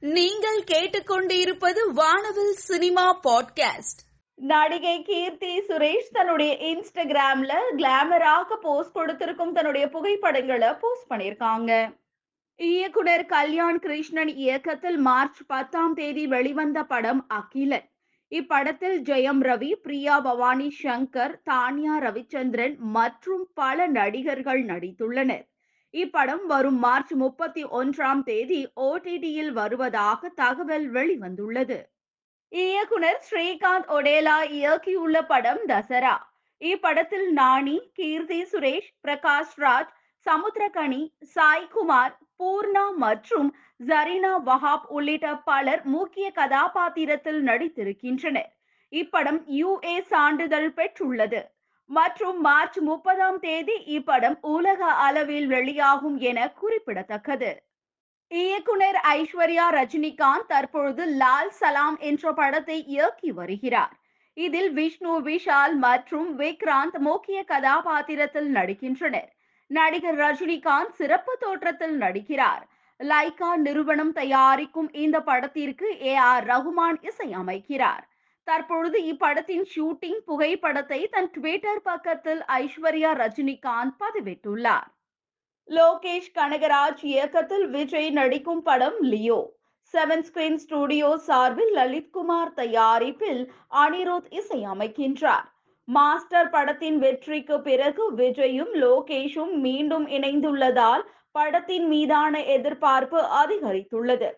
நீங்கள் கேட்டுக்கொண்டிருப்பது வானவில் சினிமா பாட்காஸ்ட். நடிகை கீர்த்தி சுரேஷ் தன்னுடைய இன்ஸ்டாகிராம்ல கிளாமராக போஸ்ட் கொடுத்திருக்கும் தன்னுடைய புகைப்படங்களை போஸ்ட் பண்ணியிருக்காங்க. இயக்குனர் கல்யாண் கிருஷ்ணன் இயக்கத்தில் மார்ச் பத்தாம் தேதி வெளிவந்த படம் அகிலன். இப்படத்தில் ஜெயம் ரவி பிரியா பவானி சங்கர் தானியா ரவிச்சந்திரன் மற்றும் பல நடிகர்கள் நடித்துள்ளனர். இப்படம் வரும் மார்ச் முப்பத்தி ஒன்றாம் தேதி ஓடிடியில் வருவதாக தகவல் வெளிவந்துள்ளது. இயக்குனர் ஸ்ரீகாந்த் ஒடேலா இயக்கியுள்ள படம் தசரா. இப்படத்தில் நாணி கீர்த்தி சுரேஷ் பிரகாஷ் ராஜ் சமுத்திரகனி சாய்குமார் பூர்ணா மற்றும் ஜரீனா வஹாப் உள்ளிட்ட பலர் முக்கிய கதாபாத்திரத்தில் நடித்திருக்கின்றனர். இப்படம் யுஏ சான்றிதழ் பெற்றுள்ளது. மற்றும் மார்ச் முப்பதாம் தேதி இப்படம் உலக அளவில் வெளியாகும் என குறிப்பிடத்தக்கது. இயக்குனர் ஐஸ்வர்யா ரஜினிகாந்த் தற்பொழுது லால் சலாம் என்ற படத்தை இயக்கி வருகிறார். இதில் விஷ்ணு விஷால் மற்றும் விக்ராந்த் முக்கிய கதாபாத்திரத்தில் நடிக்கின்றனர். நடிகர் ரஜினிகாந்த் சிறப்பு தோற்றத்தில் நடிக்கிறார். லைகா நிறுவனம் தயாரிக்கும் இந்த படத்திற்கு ஏ ஆர் ரகுமான் இசையமைக்கிறார். தற்பொழுது இப்படத்தின் ஷூட்டிங் புகைப்படத்தை தன் ட்விட்டர் பக்கத்தில் ஐஸ்வர்யா ரஜினிகாந்த் பதிவிட்டுள்ளார். லோகேஷ் கனகராஜ் இயக்கத்தில் விஜய் நடிக்கும் படம் லியோ. செவன் ஸ்கிரீன் ஸ்டுடியோ சார்பில் லலித்குமார் தயாரிப்பில் அனிருத் இசையமைக்கின்றார். மாஸ்டர் படத்தின் வெற்றிக்கு பிறகு விஜயும் லோகேஷும் மீண்டும் இணைந்துள்ளதால் படத்தின் மீதான எதிர்பார்ப்பு அதிகரித்துள்ளது.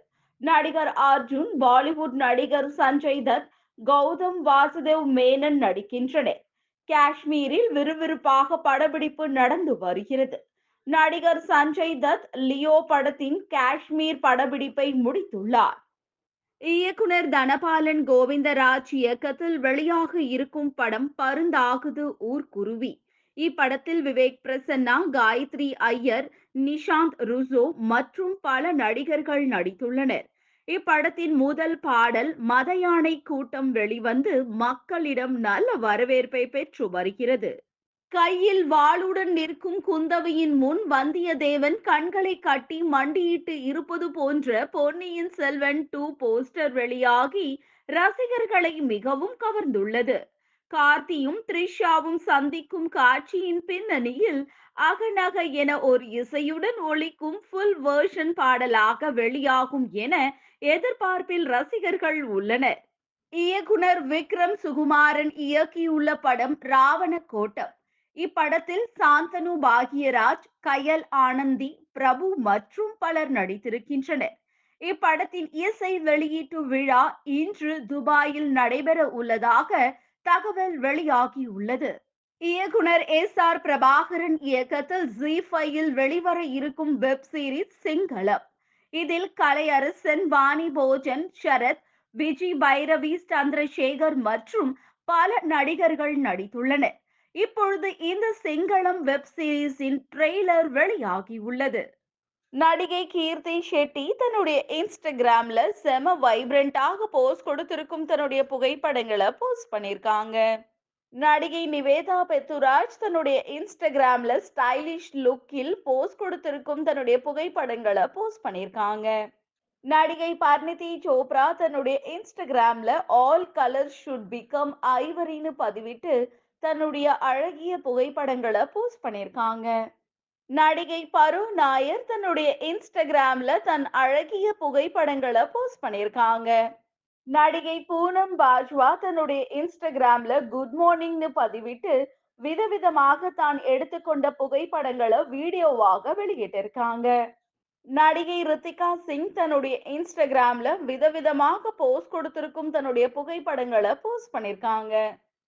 நடிகர் அர்ஜுன் பாலிவுட் நடிகர் சஞ்சய் தத் கௌதம் வாசுதேவ் மேனன் நடிக்கின்றனர். காஷ்மீரில் விறுவிறுப்பாக படப்பிடிப்பு நடந்து வருகிறது. நடிகர் சஞ்சய் தத் லியோ படத்தின் காஷ்மீர் படப்பிடிப்பை முடித்துள்ளார். இயக்குனர் தனபாலன் கோவிந்தராஜ் இயக்கத்தில் வெளியாக இருக்கும் படம் பருந்தாகுது ஊர்குருவி இப்படத்தில் விவேக் பிரசன்னா காயத்ரி ஐயர் நிஷாந்த் ருசோ மற்றும் பல நடிகர்கள் நடித்துள்ளனர். இப்படத்தின் முதல் பாடல் மத யானை கூட்டம் வெளிவந்து மக்களிடம் நல்ல வரவேற்பை பெற்று வருகிறது. கையில் வாளுடன் நிற்கும் குந்தவையின் முன் வந்தியத்தேவன் கண்களை கட்டி மண்டியிட்டு இருப்பது போன்ற பொன்னியின் செல்வன் டூ போஸ்டர் வெளியாகி ரசிகர்களை மிகவும் கவர்ந்துள்ளது. கார்த்தியும் த்ரிஷாவும் சந்திக்கும் காட்சியின் பின்னணியில் அகநக என ஒரு இசையுடன் ஒழிக்கும் ஃபுல் வேர்ஷன் பாடலாக வெளியாகும் என எதிர்பார்ப்பில் ரசிகர்கள் உள்ளனர். இயக்குனர் விக்ரம் சுகுமாரன் இயக்கியுள்ள படம் ராவண கோட்டம் இப்படத்தில் சாந்தனு பாகியராஜ் கயல் ஆனந்தி பிரபு மற்றும் பலர் நடித்திருக்கின்றனர். இப்படத்தின் இசை வெளியீட்டு விழா இன்று துபாயில் நடைபெற உள்ளதாக தகவல் வெளியாகியுள்ளது. இயக்குனர் எஸ் ஆர் பிரபாகரன் இயக்கத்தில் ஜி ஃபைவில் வெளிவர இருக்கும் வெப் சீரிஸ் சிங்களம். இதில் கலையரசன் வாணி போஜன் சரத் விஜய் பைரவி சந்திரசேகர் மற்றும் பல நடிகர்கள் நடித்துள்ளனர். இப்பொழுது இந்த சிங்களம் வெப் சீரிஸின் ட்ரெய்லர் வெளியாகியுள்ளது. நடிகை கீர்த்தி ஷெட்டி தன்னுடைய இன்ஸ்டாகிராம்ல செம வைப்ரண்டாக போஸ்ட் கொடுத்திருக்கும் தன்னுடைய புகைப்படங்களை போஸ்ட் பண்ணியிருக்காங்க. நடிகை நிவேதா பெத்துராஜ் தன்னுடைய இன்ஸ்டாகிராம்ல ஸ்டைலிஷ் லுக்கில் போஸ்ட் கொடுத்திருக்கும் தன்னுடைய புகைப்படங்களை போஸ்ட் பண்ணியிருக்காங்க. நடிகை பர்னிதி சோப்ரா தன்னுடைய இன்ஸ்டாகிராம்ல ஆல் கலர் ஷுட் பிகம் ஐவரின்னு பதிவிட்டு தன்னுடைய அழகிய புகைப்படங்களை போஸ்ட் பண்ணியிருக்காங்க. நடிகை பரு நாயர் தன்னுடைய இன்ஸ்டாகிராம்ல தன் அழகிய புகைப்படங்களை போஸ்ட் பண்ணியிருக்காங்க. நடிகை பூனம் பாஜ்வா தன்னுடைய இன்ஸ்டாகிராம்ல குட் மார்னிங்னு பதிவிட்டு விதவிதமாக தான் எடுத்துக்கொண்ட புகைப்படங்களை வீடியோவாக வெளியிட்டிருக்காங்க. நடிகை ரித்திகா சிங் தன்னுடைய இன்ஸ்டாகிராம்ல விதவிதமாக போஸ்ட் கொடுத்திருக்கும் தன்னுடைய புகைப்படங்களை போஸ்ட் பண்ணிருக்காங்க